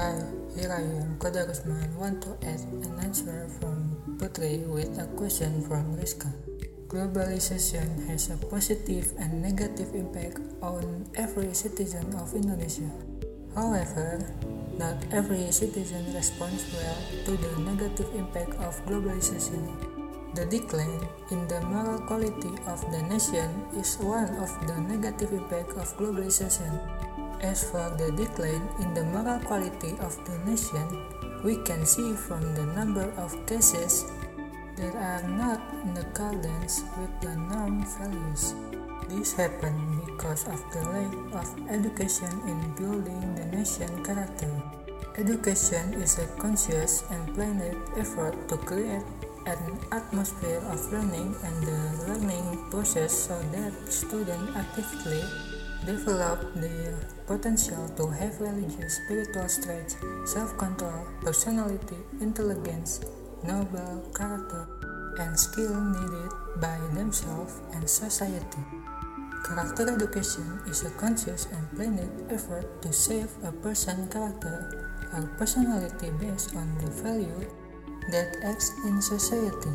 Hi, here I am, Qodar Rusman, want to add an answer from Putri with a question from Rizka. Globalization has a positive and negative impact on every citizen of Indonesia. However, not every citizen responds well to the negative impact of globalization. The decline in the moral quality of the nation is one of the negative impact of globalization. As for the decline in the moral quality of the nation, we can see from the number of cases that are not in accordance with the norm values. This happened because of the lack of education in building the nation character. Education is a conscious and planned effort to create an atmosphere of learning and the learning process so that students actively develop their potential to have religious, spiritual traits, self-control, personality, intelligence, noble character, and skill needed by themselves and society. Character education is a conscious and planned effort to shape a person's character or personality based on the value that acts in society.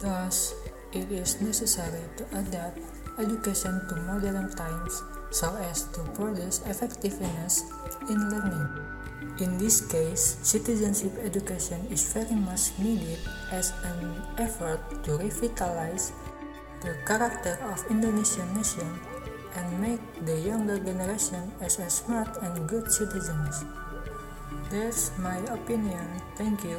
Thus, it is necessary to adapt education to modern times so as to produce effectiveness in learning. In this case, citizenship education is very much needed as an effort to revitalize the character of Indonesian nation and make the younger generation as a smart and good citizens. That's my opinion. Thank you.